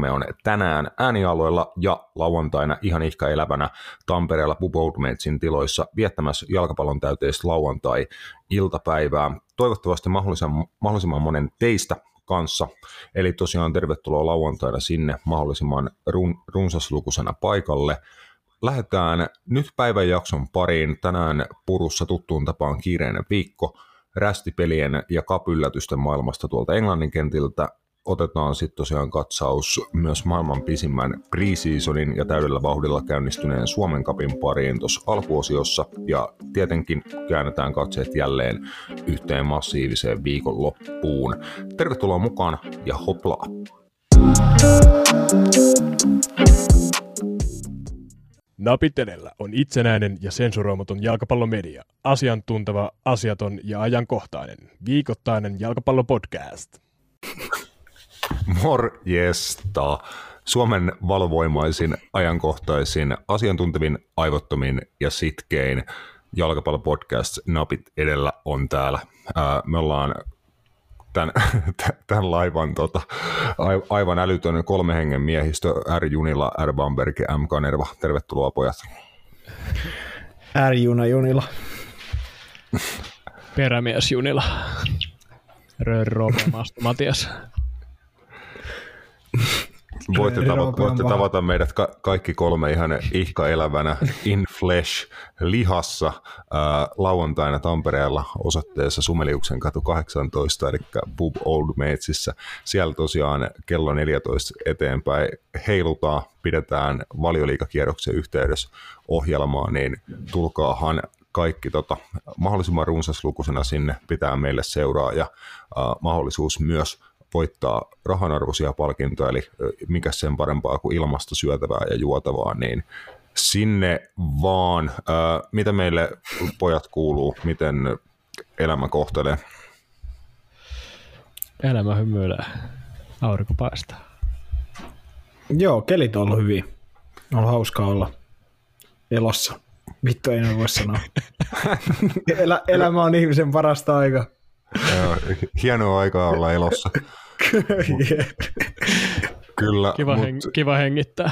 me on tänään äänialueella ja lauantaina ihan ihka elävänä Tampereella Pub Matesin tiloissa viettämässä jalkapallon täyteistä lauantai-iltapäivää. Toivottavasti mahdollisimman, mahdollisimman monen teistä kanssa. Eli tosiaan tervetuloa lauantaina sinne mahdollisimman run, runsaslukuisena paikalle. Lähdetään nyt päivän jakson pariin. Tänään purussa tuttuun tapaan kiireinen viikko rästipelien ja kapyllätysten maailmasta tuolta Englannin kentiltä otetaan sitten tosiaan katsaus myös maailman pisimmän preseasonin ja täydellä vauhdilla käynnistyneen Suomen kapin pariin tuossa alkuosiossa. Ja tietenkin käännetään katseet jälleen yhteen massiiviseen viikonloppuun. Tervetuloa mukaan ja hoplaa! Napit edellä on itsenäinen ja sensuroimaton jalkapallomedia. Asiantunteva, asiaton ja ajankohtainen. Viikoittainen jalkapallopodcast. Morjesta. Suomen valovoimaisin, ajankohtaisin, asiantuntevin, aivottomin ja sitkein jalkapallopodcast Napit edellä on täällä. me ollaan tämän, tämän laivan tota, aivan älytön kolme hengen miehistö R. Junila, R. Bamberg ja M. Kanerva. Tervetuloa pojat. R. Juna Junila. Perämies Junila. Röörro Matias. Voitte, tavata, voitte tavata meidät ka- kaikki kolme ihan ihka elävänä in flesh lihassa ää, lauantaina Tampereella osoitteessa Sumeliuksen katu 18, eli Pub Old Matesissä. Siellä tosiaan kello 14 eteenpäin heilutaan, pidetään valioliikakierroksen yhteydessä ohjelmaa, niin tulkaahan kaikki tota, mahdollisimman runsaslukuisena sinne pitää meille seuraa ja äh, mahdollisuus myös voittaa rahanarvoisia palkintoja, eli mikä sen parempaa kuin ilmasta syötävää ja juotavaa, niin sinne vaan. Ää, mitä meille pojat kuuluu, miten elämä kohtelee? Elämä hymyilee, aurinko paistaa. Joo, kelit on ollut hyvin. On ollut hauskaa olla elossa. Vittu ei voi sanoa. Elä, elämä on ihmisen parasta aikaa. Hienoa aikaa olla elossa. Kyllä. Kiva, mut... heng- kiva hengittää.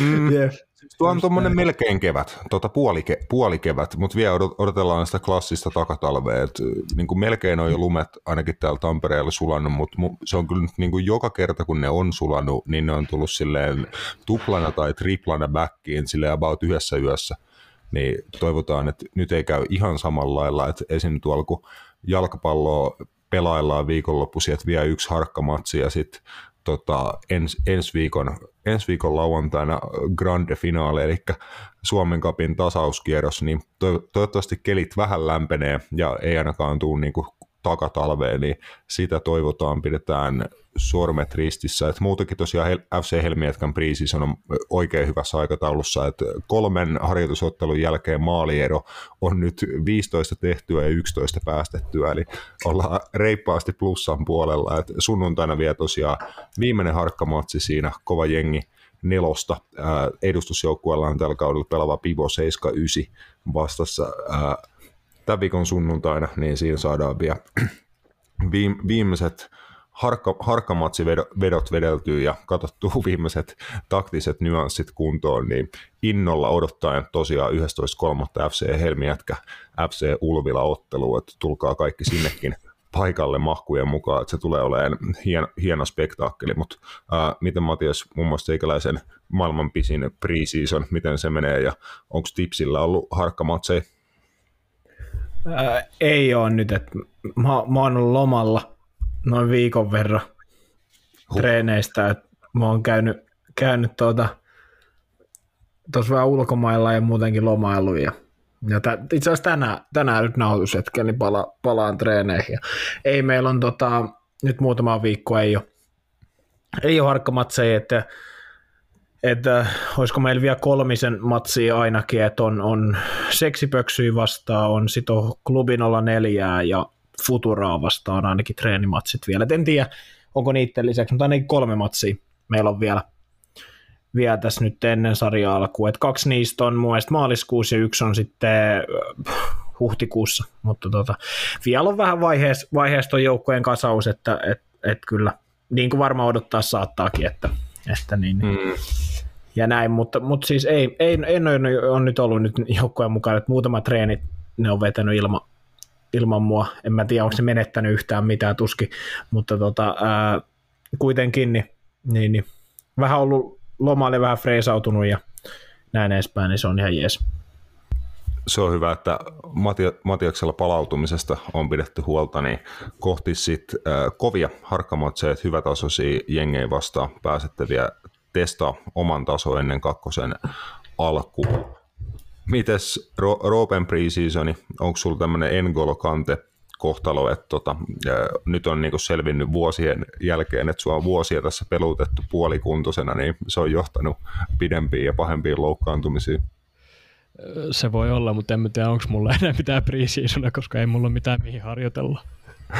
Mm, yeah. Tuo on tuommoinen melkein kevät, tuota puolike, puolikevät, mutta vielä odotellaan sitä klassista takatalvea. Et, niin kuin melkein on jo lumet ainakin täällä Tampereella sulannut, mutta se on kyllä niin kuin joka kerta kun ne on sulannut, niin ne on tullut silleen tuplana tai triplana backiin silleen about yhdessä yössä. Niin toivotaan, että nyt ei käy ihan samalla lailla, että esim. tuolla kun jalkapalloa pelaillaan viikonloppuisin, että vielä yksi harkkamatsi ja sitten tota, ens, ensi, viikon, ensi viikon lauantaina grande finaali, eli Suomen kapin tasauskierros, niin to, toivottavasti kelit vähän lämpenee ja ei ainakaan tule niin kuin takatalveen, niin sitä toivotaan, pidetään sormet ristissä. Et muutenkin tosiaan FC Helmietkan priisis on oikein hyvässä aikataulussa, että kolmen harjoitusottelun jälkeen maaliero on nyt 15 tehtyä ja 11 päästettyä, eli ollaan reippaasti plussan puolella. Et sunnuntaina vielä tosiaan viimeinen harkkamatsi siinä, kova jengi nelosta. edustusjoukkueella on tällä kaudella pelava Pivo 79 vastassa tämän viikon sunnuntaina, niin siinä saadaan vielä viimeiset harkka, harkkamatsivedot vedeltyy ja katsottu viimeiset taktiset nyanssit kuntoon, niin innolla odottaen tosiaan 11.3. FC Helmiätkä FC Ulvila ottelu, että tulkaa kaikki sinnekin paikalle mahkujen mukaan, että se tulee olemaan hieno, hieno spektaakkeli, mutta ää, miten Matias, muun muassa teikäläisen maailman pisin preseason, miten se menee ja onko Tipsillä ollut harkkamatseja? Ää, ei ole nyt, että mä, mä oon ollut lomalla noin viikon verran huh. treeneistä, että mä oon käynyt, käynyt tuota, tuossa vähän ulkomailla ja muutenkin lomailu ja, ja tä, itse asiassa tänään, tänään nyt nauhoitushetken, niin pala, palaan treeneihin. Ja ei meillä on tota, nyt muutama viikko ei ole, ei ole harkkamatseja, että että olisiko meillä vielä kolmisen matsia ainakin, että on, on seksipöksyä vastaan, on sito klubin olla neljää ja Futuraa vastaan ainakin treenimatsit vielä. Et en tiedä, onko niiden lisäksi, mutta ainakin kolme matsia meillä on vielä, vielä tässä nyt ennen sarja alkua. Kaksi niistä on mun maaliskuussa ja yksi on sitten äh, huhtikuussa, mutta tota, vielä on vähän vaiheessa, vaiheessa joukkojen kasaus, että et, et kyllä niin kuin varmaan odottaa saattaakin, että Että niin, Mm. ja näin, mutta, mutta siis ei, ei, en ole, on nyt ollut nyt joukkojen mukaan, että muutama treenit ne on vetänyt ilman, ilman mua. En mä tiedä, onko se menettänyt yhtään mitään tuski, mutta tota, ää, kuitenkin niin, niin, niin, vähän ollut lomalle vähän freesautunut ja näin edespäin, niin se on ihan jees. Se on hyvä, että Mati- Matiaksella palautumisesta on pidetty huolta, niin kohti sit äh, kovia harkkamotseja, hyvätasoisia jengejä vastaan pääsette vielä testaa oman taso ennen kakkosen alkuun. Mites Ro- Roopen preseasoni, onko sulla tämmöinen Engolo Kante kohtalo, että tota, nyt on niinku selvinnyt vuosien jälkeen, että sua on vuosia tässä pelutettu puolikuntoisena, niin se on johtanut pidempiin ja pahempiin loukkaantumisiin. Se voi olla, mutta en tiedä, onko mulla enää mitään preseasonia, koska ei mulla ole mitään mihin harjoitella.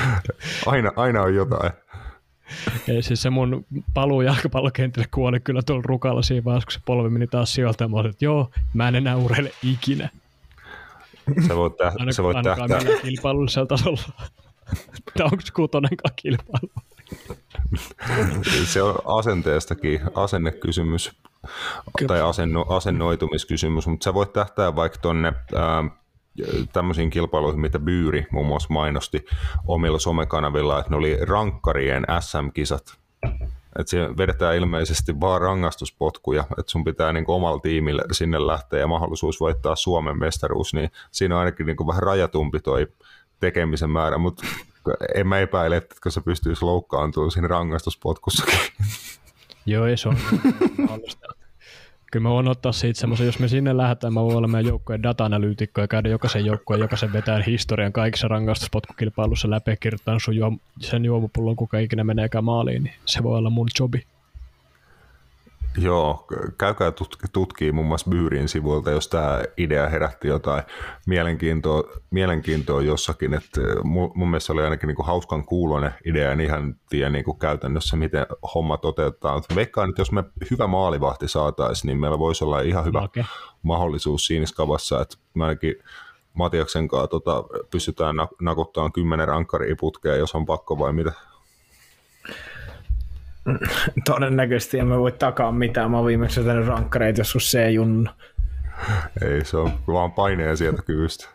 Aina, aina on jotain. Ei, siis se mun paluu jalkapallokentille kuoli kyllä tuolla rukalla siinä vaiheessa, kun se polvi meni taas sieltä. Ja mä olin, että joo, mä en enää urheile ikinä. Se voit, täh- Aina, se voit ainakaan tähtää. kilpailullisella tasolla. Tai onko kutonenkaan kilpailu? Se on asenteestakin asennekysymys tai asenno, asennoitumiskysymys, mutta sä voit tähtää vaikka tonne ää, tämmöisiin kilpailuihin, mitä Byyri muun muassa mainosti omilla somekanavilla, että ne oli rankkarien SM-kisat. Että siellä vedetään ilmeisesti vaan rangaistuspotkuja, että sun pitää niin omalla tiimillä sinne lähteä ja mahdollisuus voittaa Suomen mestaruus, niin siinä on ainakin niin vähän rajatumpi toi tekemisen määrä, mutta en mä epäile, että sä pystyisi loukkaantumaan siinä rangaistuspotkussakin. Joo, ei se on. Kyllä mä voin ottaa siitä semmoisen, jos me sinne lähdetään, mä voin olla meidän joukkueen data-analyytikko ja käydä jokaisen joukkueen, jokaisen vetää historian kaikissa rangaistuspotkukilpailussa läpi, kirjoittaa sun juom- sen juomapullon, kuka ikinä meneekään maaliin, niin se voi olla mun jobi. Joo, käykää tutki, tutkii muun muassa Byyrin sivuilta, jos tämä idea herätti jotain mielenkiintoa, mielenkiintoa jossakin. että mun, mun mielestä oli ainakin niinku hauskan kuulonen idea, en ihan tiedä niinku käytännössä, miten homma toteutetaan. Mutta veikkaan, että jos me hyvä maalivahti saataisiin, niin meillä voisi olla ihan hyvä Make. mahdollisuus siinä skavassa, että me ainakin Matiaksen kanssa tota, pystytään nak- nakuttamaan kymmenen rankkaria putkeen, jos on pakko vai mitä. Todennäköisesti en mä voi takaa mitään. Mä oon viimeksi vetänyt rankkareita joskus C-junnu. Ei, se on vaan paineen sieltä kyvystä.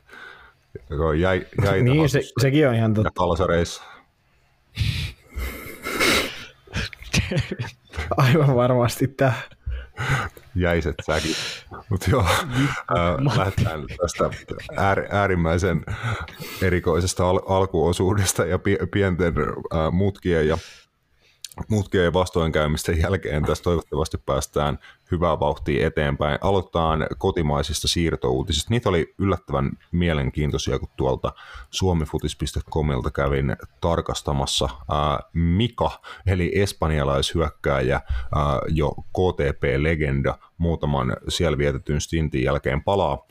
Jäi, jäitä Niin, se, sekin on ihan ja totta. kalsareissa. Aivan varmasti tämä. jäiset säkit. Mutta joo, ää, lähdetään tästä äär, äärimmäisen erikoisesta al- alkuosuudesta ja pie- pienten ää, mutkien ja mutkien vastoinkäymisten jälkeen tässä toivottavasti päästään hyvää vauhtia eteenpäin. Aloitetaan kotimaisista siirtouutisista. Niitä oli yllättävän mielenkiintoisia, kun tuolta suomifutis.comilta kävin tarkastamassa. Mika, eli espanjalaishyökkääjä, ää, jo KTP-legenda, muutaman siellä vietetyn stintin jälkeen palaa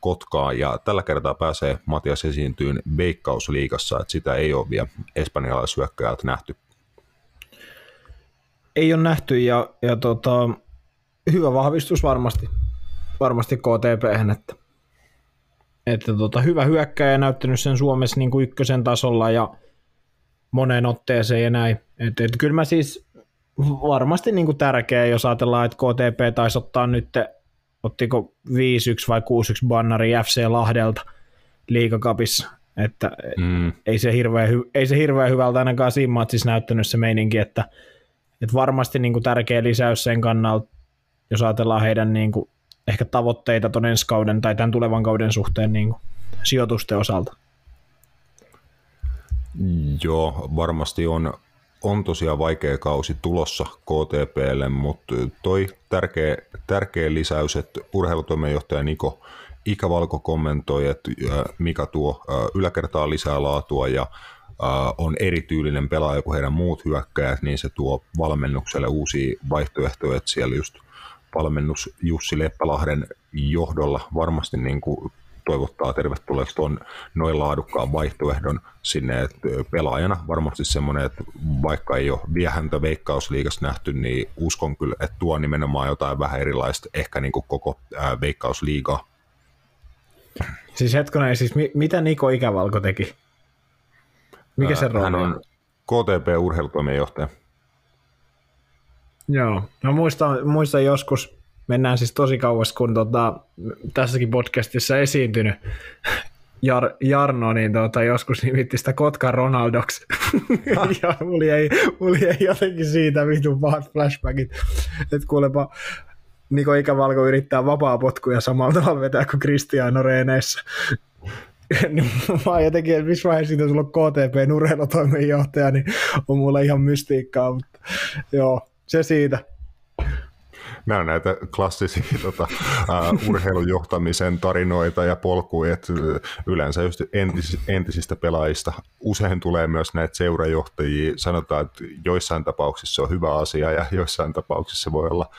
Kotkaa ja tällä kertaa pääsee Matias esiintyyn Veikkausliigassa, että sitä ei ole vielä espanjalaishyökkääjältä nähty Ei ole nähty ja, ja tota, hyvä vahvistus varmasti, varmasti KTP, että, että tota, hyvä hyökkäjä näyttänyt sen Suomessa niin kuin ykkösen tasolla ja moneen otteeseen ja näin. Et, et, kyllä mä siis varmasti niin kuin tärkeä, jos ajatellaan, että KTP taisi ottaa nyt, ottiko 5-1 vai 6-1 bannari FC Lahdelta liikakapissa, että Mm. ei se hirveän, ei se hirveän hyvältä ainakaan siinä matsissa näyttänyt se meininki, että, että varmasti niin kuin tärkeä lisäys sen kannalta, jos ajatellaan heidän niin kuin, ehkä tavoitteita ton ensi kauden tai tämän tulevan kauden suhteen niin kuin, sijoitusten osalta. Joo, varmasti on, on tosiaan vaikea kausi tulossa KTPlle, mutta toi tärkeä, tärkeä lisäys, että urheilutoimenjohtaja Niko Ikävalko kommentoi, että Mika tuo yläkertaa lisää laatua ja on erityylinen pelaaja kuin heidän muut hyökkäjät, niin se tuo valmennukselle uusia vaihtoehtoja, että siellä just valmennus Jussi Leppälahden johdolla varmasti niin kuin toivottaa tervetulleeksi tuon noin laadukkaan vaihtoehdon sinne, että pelaajana varmasti semmoinen, että vaikka ei ole vielä häntä veikkausliigassa nähty, niin uskon kyllä, että tuo nimenomaan jotain vähän erilaista, ehkä niin kuin koko ää, veikkausliigaa. Siis hetkonen, siis mi- mitä Niko Ikävalko teki? Mikä se rooli Hän on KTP-urheilutoimenjohtaja. Joo, no muistan, muistan joskus, mennään siis tosi kauas, kun tota, tässäkin podcastissa esiintynyt Jar, Jarno, niin tota, joskus nimitti sitä Kotka Ronaldoksi. ja mulla ei, mulla ei jotenkin siitä vitun pahat flashbackit. Että kuulepa Niko Ikävalko yrittää vapaa potkuja samalla tavalla vetää kuin Cristiano Reeneissä. niin mä jotenkin, että missä vaiheessa siitä sulla on KTP urheilutoimenjohtaja, niin on mulla ihan mystiikkaa, mutta joo, se siitä nämä on näitä klassisia tota, uh, urheilujohtamisen tarinoita ja polkuja, että yleensä just entis, entisistä pelaajista usein tulee myös näitä seurajohtajia. Sanotaan, että joissain tapauksissa se on hyvä asia ja joissain tapauksissa se voi olla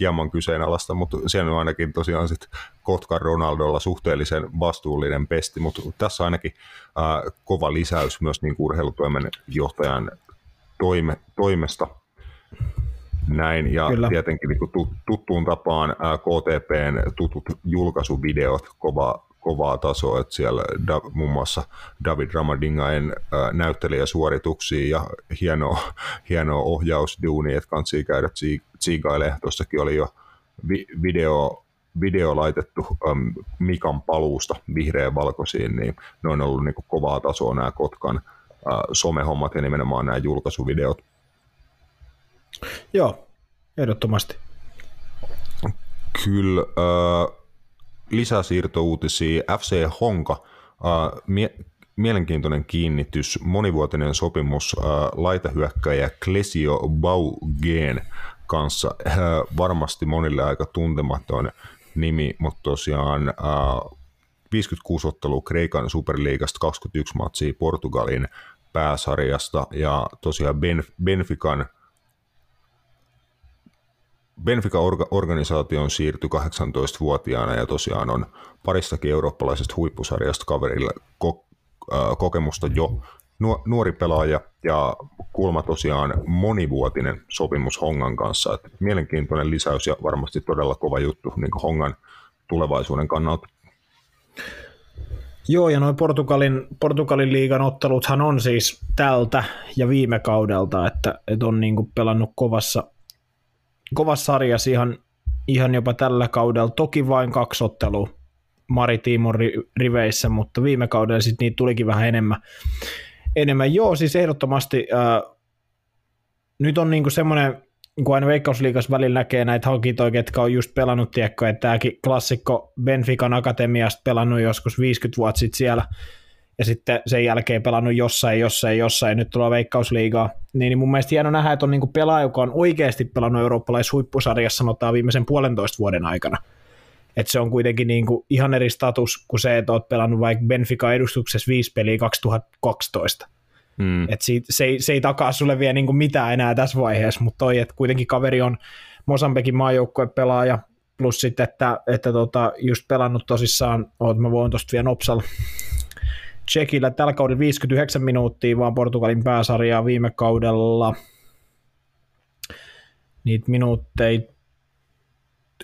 hieman kyseenalaista, mutta siellä on ainakin tosiaan sit Kotka Ronaldolla suhteellisen vastuullinen pesti, mutta tässä on ainakin uh, kova lisäys myös niin urheilutoimen johtajan toime, toimesta – näin, ja Kyllä. tietenkin niin tuttuun tapaan KTPn tutut julkaisuvideot, kova, kovaa tasoa, että siellä da, muun muassa David Ramadingain ää, näyttelijäsuorituksia ja hienoa, hienoa ohjausduunia, että kansi käydä tsiigailemaan. Tuossakin oli jo vi, video, video laitettu äm, Mikan paluusta vihreän valkoisiin, niin ne on ollut niin kovaa tasoa nämä Kotkan ää, somehommat ja nimenomaan nämä julkaisuvideot Joo, ehdottomasti. Kyllä. Äh, lisäsiirtouutisia. FC Honka. Äh, mie- mielenkiintoinen kiinnitys, monivuotinen sopimus äh, laitahyökkäjä Klesio Baugeen kanssa. Äh, varmasti monille aika tuntematon nimi, mutta tosiaan äh, 56 ottelua Kreikan superliigasta, 21 matsia Portugalin pääsarjasta ja tosiaan Benf- Benfican – Benfica-organisaation siirtyi 18-vuotiaana ja tosiaan on paristakin eurooppalaisesta huippusarjasta kaverille ko- äh, kokemusta jo nuori pelaaja ja kulma tosiaan monivuotinen sopimus Hongan kanssa. Et mielenkiintoinen lisäys ja varmasti todella kova juttu niin Hongan tulevaisuuden kannalta. Joo, ja noin Portugalin, Portugalin liigan otteluthan on siis tältä ja viime kaudelta, että, että on niin pelannut kovassa, kovassa sarjassa ihan, ihan jopa tällä kaudella. Toki vain kaksi ottelua Maritimon riveissä, mutta viime kaudella sitten niitä tulikin vähän enemmän. enemmän. Joo, siis ehdottomasti äh, nyt on niinku semmoinen, kun aina Veikkausliikas välillä näkee näitä hankintoja, ketkä on just pelannut, tiekko, että tämäkin klassikko Benfican Akatemiasta pelannut joskus 50 vuotta sitten siellä, ja sitten sen jälkeen pelannut jossain, jossain, jossain, nyt tulee Veikkausliigaa, niin, niin mun mielestä hieno nähdä, että on niin pelaaja, joka on oikeasti pelannut eurooppalaishuippusarjassa sanotaan viimeisen puolentoista vuoden aikana. Et se on kuitenkin niin kuin ihan eri status kuin se, että oot pelannut vaikka Benfica edustuksessa viisi peliä 2012. Mm. Et siitä, se, ei, se ei takaa sulle vielä niin kuin mitään enää tässä vaiheessa, mutta toi, että kuitenkin kaveri on Mosambikin maajoukkuepelaaja, plus sitten, että, että tota, just pelannut tosissaan, oot, mä voin tosta vielä nopsalla Tsekillä tällä kaudella 59 minuuttia, vaan Portugalin pääsarjaa viime kaudella niitä minuutteja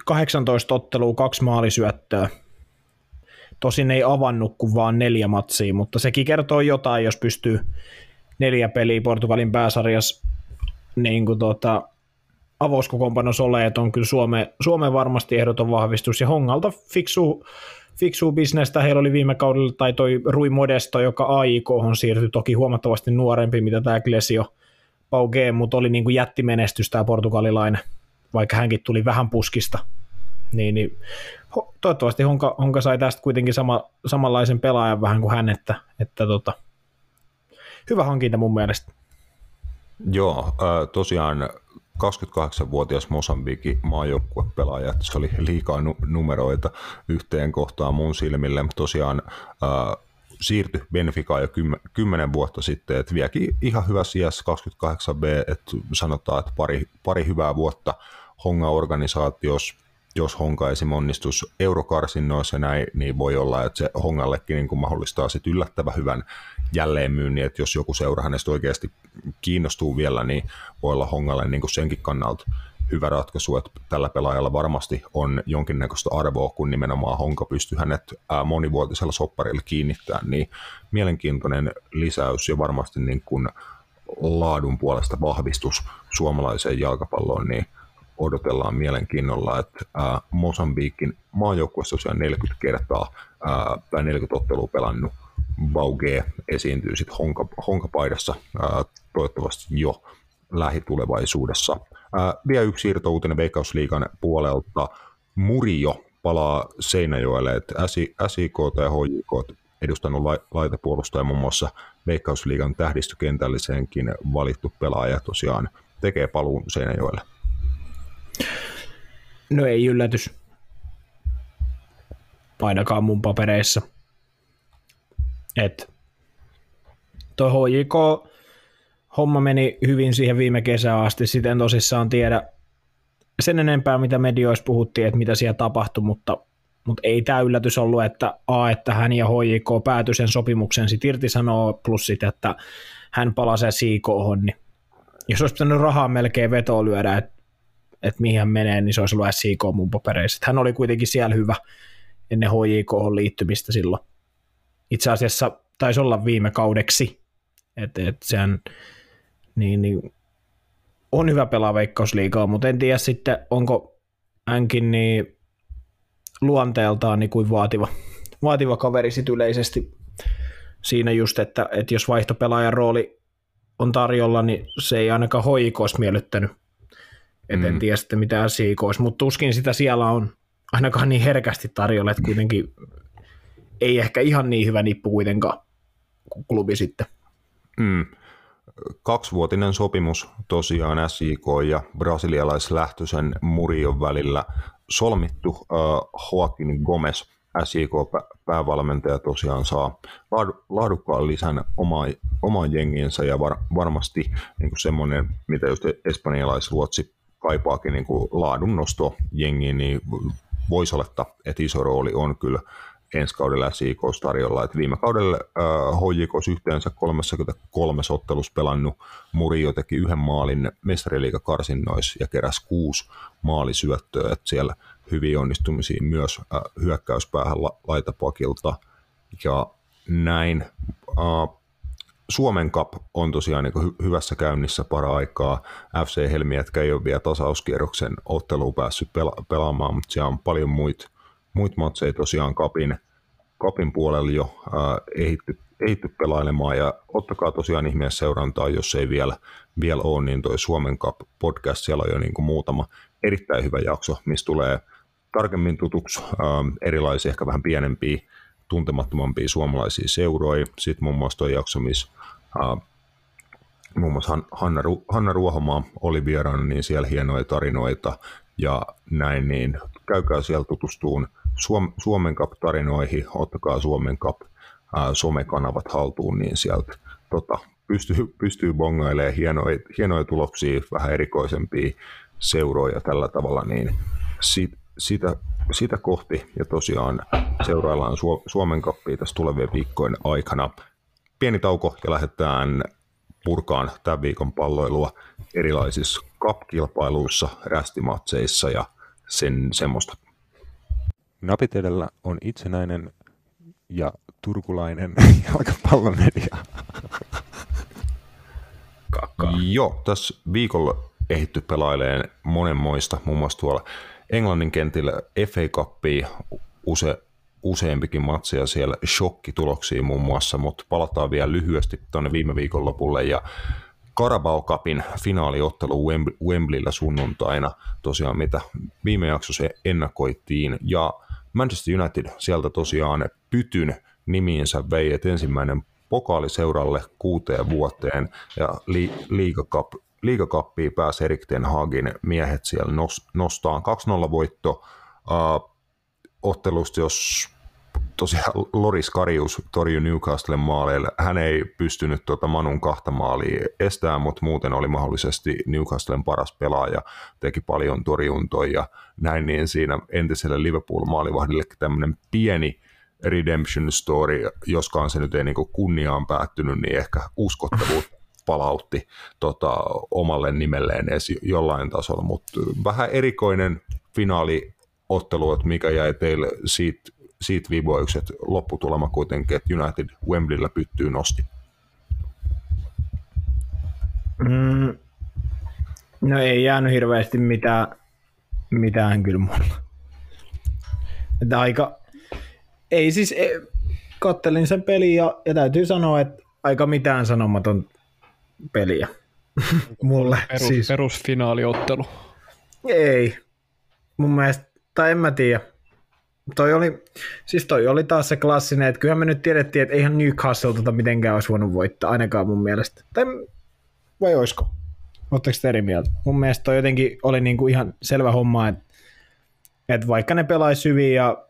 18 ottelua, kaksi maalisyöttöä. Tosin ei avannut kuin vaan neljä matsia, mutta sekin kertoo jotain, jos pystyy neljä peliä Portugalin pääsarjassa niin kuin tuota, avauskokoonpanossa että on kyllä Suome, Suomen varmasti ehdoton vahvistus, ja Hongalta fiksu fiksua bisnestä. Heillä oli viime kaudella, tai toi Rui Modesto, joka AIK on siirtyi toki huomattavasti nuorempi, mitä tämä Glesio Pauge, mutta oli niin kuin jättimenestys tämä portugalilainen, vaikka hänkin tuli vähän puskista. Niin, niin toivottavasti Honka, Honka sai tästä kuitenkin sama, samanlaisen pelaajan vähän kuin hän, että, että tota, hyvä hankinta mun mielestä. Joo, tosiaan 28-vuotias Mosambikin maajoukkuepelaaja, että se oli liikaa nu- numeroita yhteen kohtaan mun silmille. Tosiaan äh, siirtyi Benficaan jo 10 vuotta sitten, että vieläkin ihan hyvä CS 28B, että sanotaan, että pari, pari hyvää vuotta Honga-organisaatiossa jos Honka esim. onnistus eurokarsinnoissa näin, niin voi olla, että se Hongallekin niin kuin mahdollistaa sit yllättävän hyvän jälleenmyynnin, että jos joku seura hänestä oikeasti kiinnostuu vielä, niin voi olla Hongalle niin kuin senkin kannalta hyvä ratkaisu, että tällä pelaajalla varmasti on jonkinnäköistä arvoa, kun nimenomaan Honka pystyy hänet monivuotisella sopparilla kiinnittämään, niin mielenkiintoinen lisäys ja varmasti niin kuin laadun puolesta vahvistus suomalaiseen jalkapalloon, niin odotellaan mielenkiinnolla, että ää, Mosambiikin maajoukkueessa tosiaan 40 kertaa ää, tai 40 ottelua pelannut Bauge esiintyy sitten honka, honkapaidassa ää, toivottavasti jo lähitulevaisuudessa. Ää, vielä yksi siirtouutinen Veikkausliigan puolelta. Murio palaa Seinäjoelle, että SIK tai HJK edustanut laitapuolustaja muun muassa Veikkausliigan tähdistökentälliseenkin valittu pelaaja tosiaan tekee paluun Seinäjoelle. No ei yllätys. Ainakaan mun papereissa. Et toi HJK homma meni hyvin siihen viime kesään asti, siten tosissaan tiedä sen enempää, mitä medioissa puhuttiin, että mitä siellä tapahtui, mutta, mutta ei tämä yllätys ollut, että A, että hän ja HJK päätyi sen sopimuksen sitten irtisanoo, plus sitten, että hän palasi SIKhon, niin jos olisi pitänyt rahaa melkein vetoa lyödä, että, että mihin hän menee, niin se olisi ollut SIK mun papereissa. Hän oli kuitenkin siellä hyvä ennen HJK liittymistä silloin. Itse asiassa taisi olla viime kaudeksi, että, että sehän niin, niin on hyvä pelaa veikkausliigaa, mutta en tiedä sitten, onko hänkin niin luonteeltaan niin kuin vaativa, vaativa kaveri sit yleisesti siinä just, että, että jos vaihtopelaajan rooli on tarjolla, niin se ei ainakaan hoikois miellyttänyt. Et mm. en tiedä sitten mitään siikois, mutta tuskin sitä siellä on ainakaan niin herkästi tarjolla, että kuitenkin ei ehkä ihan niin hyvä nippu kuitenkaan klubi sitten. Mm kaksivuotinen sopimus tosiaan SIK ja brasilialaislähtöisen Murion välillä solmittu. Uh, Joaquin Gomez, SIK-päävalmentaja tosiaan saa laadukkaan lisän oma, omaan jengiensä ja var, varmasti niin kuin semmoinen, mitä just espanjalaisluotsi kaipaakin niin kuin laadun nosto jengiin, niin voisi olettaa, että iso rooli on kyllä ensi kaudella SIK tarjolla. Et viime kaudella äh, HJK yhteensä 33 ottelussa pelannut Murio teki yhden maalin mestariliikakarsinnoissa ja keräsi kuusi maalisyöttöä. Et siellä hyvin onnistumisia myös äh, hyökkäyspäähän la- laitapakilta ja näin. Äh, Suomen Cup on tosiaan niin hy- hyvässä käynnissä para-aikaa. FC Helmietkä ei ole vielä tasauskierroksen otteluun päässyt pela- pelaamaan, mutta siellä on paljon muita muita matseja tosiaan kapin, kapin puolella jo ää, ehitty, ehitty pelailemaan ja ottakaa tosiaan ihmeessä seurantaa, jos ei vielä, vielä ole, niin toi Suomen Cup podcast, siellä on jo niin muutama erittäin hyvä jakso, missä tulee tarkemmin tutuksi ää, erilaisia, ehkä vähän pienempiä, tuntemattomampia suomalaisia seuroja. Sitten muun muassa tuo jakso, missä muun muassa Hanna, Hanna Ruohomaa oli vieraana, niin siellä hienoja tarinoita ja näin, niin käykää siellä tutustuun Suom- Suomen Cup-tarinoihin, ottakaa Suomen Cup ää, somekanavat haltuun, niin sieltä tota, pystyy, pystyy bongailemaan hienoja, hienoja tuloksia, vähän erikoisempia seuroja tällä tavalla, niin sit, sitä, sitä kohti ja tosiaan seuraillaan Suomen kappia tässä tulevien viikkojen aikana. Pieni tauko ja lähdetään purkaan tämän viikon palloilua erilaisissa cup-kilpailuissa, rästimatseissa ja sen semmoista. Napit edellä on itsenäinen ja turkulainen jalkapallomedia. Joo, tässä viikolla ehditty pelaileen monenmoista, muun muassa tuolla Englannin kentillä FA Cupia use, useampikin matseja siellä shokkituloksia muun muassa, mutta palataan vielä lyhyesti tuonne viime viikon lopulle ja Carabao Cupin finaaliottelu Wembleyllä sunnuntaina, tosiaan mitä viime jaksossa ennakoitiin, ja Manchester United sieltä tosiaan pytyn nimiinsä vei, että ensimmäinen pokaaliseuralle kuuteen vuoteen, ja li- liigakap, liigakappiin pääsi Erik Ten Hagin miehet siellä nostaan 2-0 voitto, uh, ottelusta, jos tosiaan Loris Karius torjui Newcastlen maaleille. Hän ei pystynyt tuota Manun kahta maalia estämään, mutta muuten oli mahdollisesti Newcastlen paras pelaaja, teki paljon torjuntoja ja näin, niin siinä entiselle Liverpool-maalivahdille tämmöinen pieni redemption story, joskaan se nyt ei niin kunniaan päättynyt, niin ehkä uskottavuutta palautti tota, omalle nimelleen edes jollain tasolla, mutta vähän erikoinen finaali ottelu, että mikä jäi teille siitä siitä viivoikset lopputulema kuitenkin, että United Wembleyllä pyttyy nosti. Mm, no ei jäänyt hirveästi mitään, mitään kyllä mulla. Että aika, ei siis, ei, kattelin sen pelin ja, ja täytyy sanoa, että aika mitään sanomaton peliä mulle. Perus, siis. Perusfinaaliottelu. Ei. Mun mielestä, tai en mä tiedä. Toi oli, siis toi oli taas se klassinen, että kyllähän me nyt tiedettiin, että eihän Newcastle tota mitenkään olisi voinut voittaa, ainakaan mun mielestä. Tai, vai oisko? Oletteko te eri mieltä? Mun mielestä toi jotenkin oli niinku ihan selvä homma, että, että vaikka ne pelaisi hyvin ja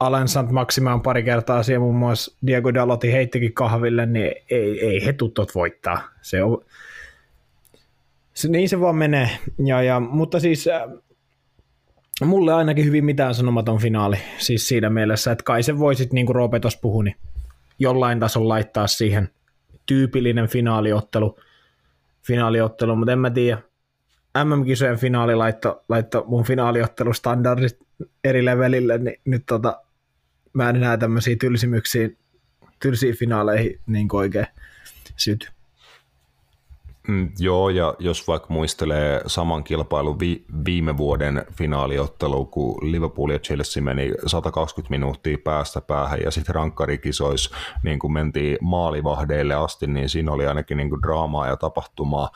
Alan Sant Maximaan pari kertaa siellä muun muassa Diego Dalotti heittikin kahville, niin ei, ei he tuttot voittaa. Se on, se, niin se vaan menee. Ja, ja, mutta siis äh, mulle ainakin hyvin mitään sanomaton finaali. Siis siinä mielessä, että kai se voisit, niin kuin Roope puhui, niin jollain tasolla laittaa siihen tyypillinen finaaliottelu, finaaliottelu mutta en mä tiedä. MM-kisojen finaali laitto, laitto mun finaaliottelustandardit eri levelille, niin nyt tota, mä en näe tämmöisiä tylsimyksiä, tylsiä finaaleihin niin oikein syty. Mm, joo, ja jos vaikka muistelee saman kilpailun vi- viime vuoden finaaliottelu, kun Liverpool ja Chelsea meni 120 minuuttia päästä päähän ja sitten rankkarikisois, niin kun mentiin maalivahdeille asti, niin siinä oli ainakin niin kuin draamaa ja tapahtumaa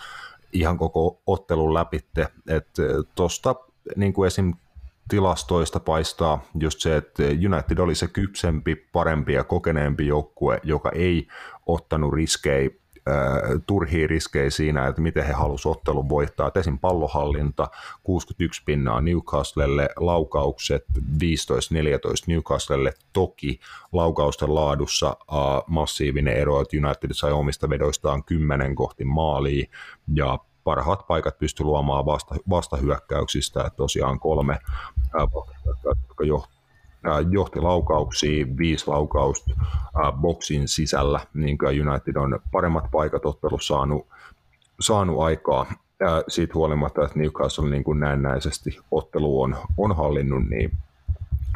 ihan koko ottelun läpitte. Tuosta niin kuin esim tilastoista paistaa just se, että United oli se kypsempi, parempi ja kokeneempi joukkue, joka ei ottanut riskejä turhia riskejä siinä, että miten he halusivat ottelun voittaa. Tesin pallohallinta 61 pinnaa Newcastlelle, laukaukset 15-14 Newcastlelle. Toki laukausten laadussa massiivinen ero, että United sai omista vedoistaan 10 kohti maaliin ja parhaat paikat pysty luomaan vasta, vastahyökkäyksistä, että tosiaan kolme jotka johti laukauksia, viisi laukausta boksin sisällä, niin kuin United on paremmat paikat ottelussa saanut, saanut aikaa. Siitä huolimatta, että Newcastle niin kuin näennäisesti ottelu on, on hallinnut, niin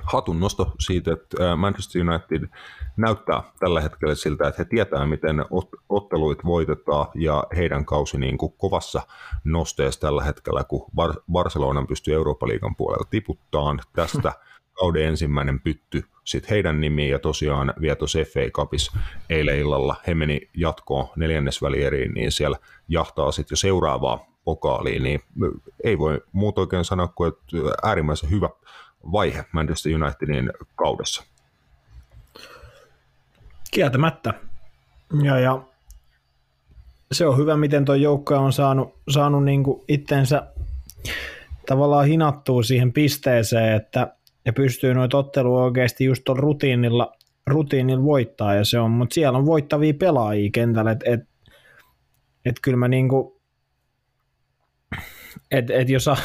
hatun nosto siitä, että Manchester United näyttää tällä hetkellä siltä, että he tietää, miten otteluit voitetaan ja heidän kausi niin kuin kovassa nosteessa tällä hetkellä, kun Barcelona pystyy Eurooppa-liigan puolella tiputtaan tästä kauden ensimmäinen pytty sitten heidän nimiin ja tosiaan vielä tuossa FA Cupissa eilen illalla he meni jatkoon neljännesvälieriin, niin siellä jahtaa sitten jo seuraavaa pokaaliin, niin ei voi muuta oikein sanoa kuin, että äärimmäisen hyvä vaihe Manchester Unitedin kaudessa. Kieltämättä. Ja, ja se on hyvä, miten tuo joukko on saanut, saanut niin itsensä tavallaan hinattua siihen pisteeseen, että ja pystyy noita ottelua oikeasti just tuon rutiinilla, rutiinilla voittaa, ja se on, mutta siellä on voittavia pelaajia kentällä, että et, et kyllä mä niinku, että et jos a,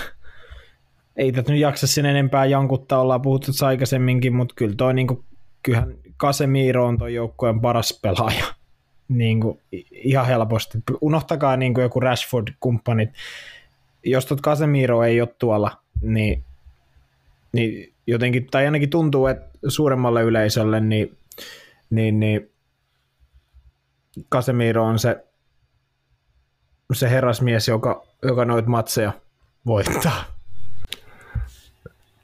ei tätä nyt jaksa sen enempää jankuttaa, ollaan puhuttu aikaisemminkin, mutta kyllä toi niinku, kyllähän Casemiro on tuon joukkueen paras pelaaja. Niin kuin, ihan helposti. Unohtakaa niin kuin joku Rashford-kumppanit. Jos tuot Casemiro ei ole tuolla, niin, niin jotenkin, tai ainakin tuntuu, että suuremmalle yleisölle, niin, niin, niin Casemiro on se, se herrasmies, joka, joka noit matseja voittaa.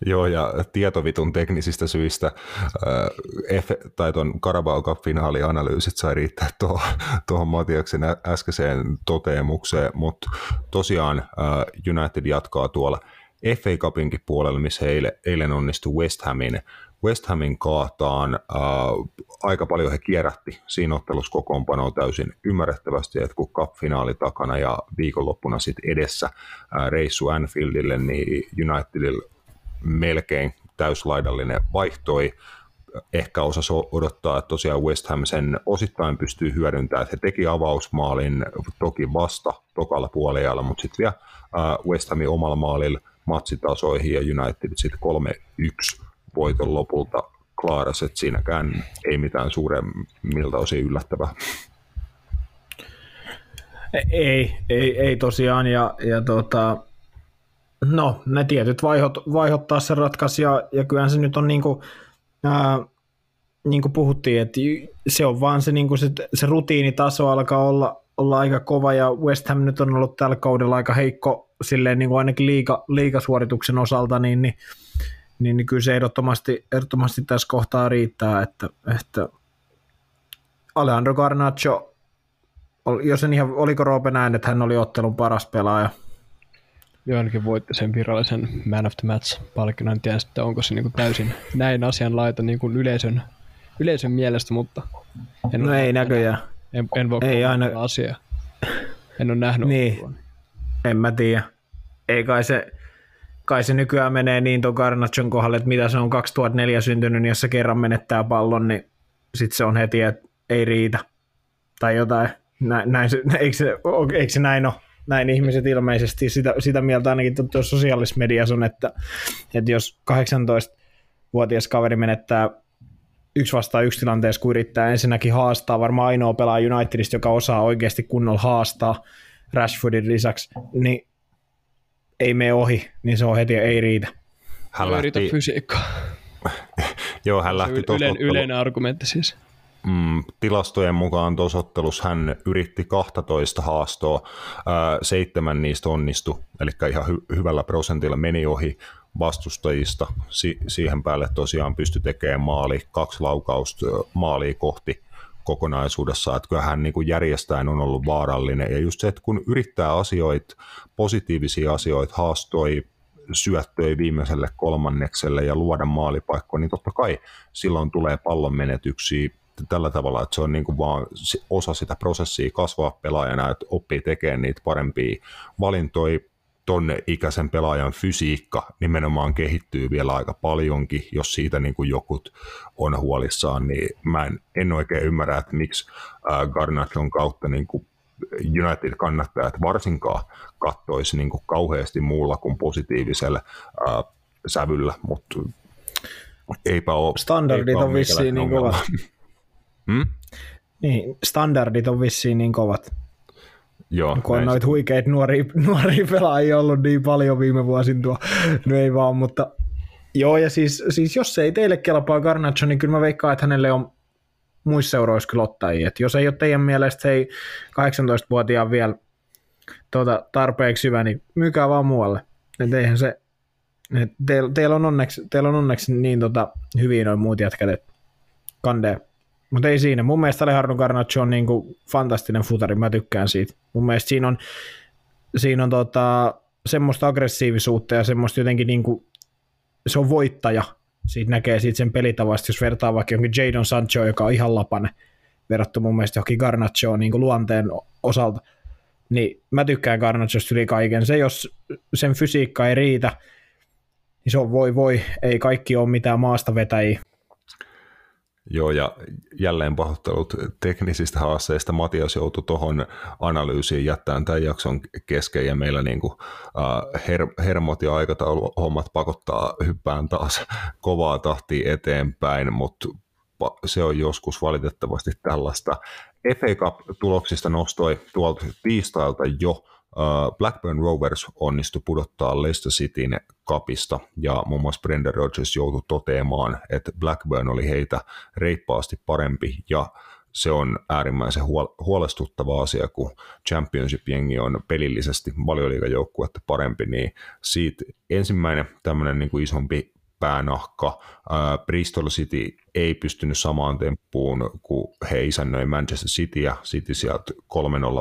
Joo, ja tietovitun teknisistä syistä äh, F, tai tuon Carabao Cup-finaalianalyysit sai riittää tuohon, tuohon Matiaksen äskeiseen toteamukseen, mutta tosiaan äh, United jatkaa tuolla FA Cupinkin puolella, missä eilen, eilen onnistui West Hamin. West Hamin kaataan äh, aika paljon he kierrätti siinä ottelussa kokoonpanoa täysin ymmärrettävästi, että kun cup-finaali takana ja viikonloppuna sitten edessä äh, reissu Anfieldille, niin Unitedilla melkein täyslaidallinen vaihtoi. Ehkä osa odottaa, että tosiaan West Ham sen osittain pystyy hyödyntämään, että he teki avausmaalin toki vasta tokalla puolella, mutta sitten vielä West Hamin omalla maalilla matsitasoihin ja United sitten 3-1 voiton lopulta klaaras, että siinäkään ei mitään suuremmilta osin yllättävää. Ei, ei, ei tosiaan, ja, ja tota, no, ne tietyt vaihot, vaihot taas se ratkaisi, ja, ja kyllähän se nyt on niin kuin, ää, niin kuin puhuttiin, että se on vaan se, niin kuin se, se rutiinitaso alkaa olla, olla aika kova ja West Ham nyt on ollut tällä kaudella aika heikko silleen niin kuin ainakin liiga, liigasuorituksen osalta, niin, niin, niin, niin kyllä se ehdottomasti, ehdottomasti tässä kohtaa riittää, että, että Alejandro Garnacho, jos en ihan, oliko Roope näin, että hän oli ottelun paras pelaaja? Joo, ainakin voitti sen virallisen Man of the Match-palkinnon. En tiedä sitten, onko se niin kuin täysin näin asian laita niin kuin yleisön, yleisön mielestä, mutta... En no ei näköjään. En, en voi ei aina... asiaa. En ole nähnyt. Niin. En mä tiedä. Ei kai se, kai se nykyään menee niin tuon Garnachon kohdalle, että mitä se on 2004 syntynyt, niin jos se kerran menettää pallon, niin sitten se on heti, että ei riitä. Tai jotain. Näin, näin se, eikö, se, eikö se näin ole? Näin ihmiset ilmeisesti sitä, sitä mieltä ainakin tuossa sosiaalisessa mediassa on, että, että jos 18-vuotias kaveri menettää yksi vastaan yksi tilanteessa, kun yrittää ensinnäkin haastaa, varmaan ainoa pelaaja Unitedista, joka osaa oikeasti kunnolla haastaa Rashfordin lisäksi, niin ei mene ohi, niin se on heti, ei riitä. Hän lähti... fysiikkaa. Joo, hän lähti yleinen, yleinen argumentti siis. Mm, tilastojen mukaan tuossa ottelussa hän yritti 12 haastoa, ää, seitsemän niistä onnistui, eli ihan hy- hyvällä prosentilla meni ohi vastustajista. Si- siihen päälle tosiaan pystyi tekemään maali, kaksi laukausta maalia kohti kokonaisuudessa, että kyllä hän niin järjestäen on ollut vaarallinen. Ja just se, että kun yrittää asioita, positiivisia asioita, haastoi, syöttöi viimeiselle kolmannekselle ja luoda maalipaikkoja, niin totta kai silloin tulee pallon menetyksiä tällä tavalla, että se on niin kuin vaan osa sitä prosessia kasvaa pelaajana, että oppii tekemään niitä parempia valintoja, tonne ikäisen pelaajan fysiikka nimenomaan kehittyy vielä aika paljonkin, jos siitä niin kuin jokut on huolissaan, niin mä en, en oikein ymmärrä, että miksi Garnachon kautta niin kuin United-kannattajat varsinkaan kattoisi niin kuin kauheasti muulla kuin positiivisella äh, sävyllä, mutta eipä ole. Standardit eipä on vissiin niin kovat. hmm? Niin, standardit on vissiin niin kovat. Joo, kun on noita huikeita nuoria, nuoria pelaajia ollut niin paljon viime vuosin tuo, no ei vaan, mutta joo, ja siis, siis jos ei teille kelpaa Garnacho, niin kyllä mä veikkaan, että hänelle on muissa seuroissa kyllä ottajia. Et jos ei ole teidän mielestä hei 18-vuotiaan vielä tuota, tarpeeksi hyvä, niin myykää vaan muualle. Et eihän se, et teillä, teillä, on onneksi, teillä on onneksi niin tota, hyviä noin muut jätkät, että kandee mutta ei siinä. Mun mielestä Alejandro Garnacho on niinku fantastinen futari, mä tykkään siitä. Mun mielestä siinä on, siinä on tota, semmoista aggressiivisuutta ja semmoista jotenkin niinku, se on voittaja. Siitä näkee siitä sen pelitavasta, jos vertaa vaikka jonkin Jadon Sancho, joka on ihan lapane verrattu mun mielestä johonkin Garnachoon niin luonteen osalta. Niin mä tykkään Garnachosta yli kaiken. Se, jos sen fysiikka ei riitä, niin se on voi voi, ei kaikki ole mitään maasta vetäjiä. Joo, ja jälleen pahoittelut teknisistä haasteista. Matias joutui tuohon analyysiin jättämään tämän jakson kesken, ja meillä niin kuin, uh, her- hermot ja aikatauluhommat pakottaa hyppään taas kovaa tahtia eteenpäin, mutta se on joskus valitettavasti tällaista. FA Cup-tuloksista nostoi tuolta tiistailta jo Blackburn Rovers onnistui pudottaa Leicester Cityn kapista ja muun muassa Brendan Rodgers joutui toteamaan, että Blackburn oli heitä reippaasti parempi ja se on äärimmäisen huolestuttava asia, kun Championship-jengi on pelillisesti valioliikajoukkuetta parempi, niin siitä ensimmäinen tämmöinen niin kuin isompi päänahka. Äh, Bristol City ei pystynyt samaan temppuun, kun he isännöi Manchester City ja City sieltä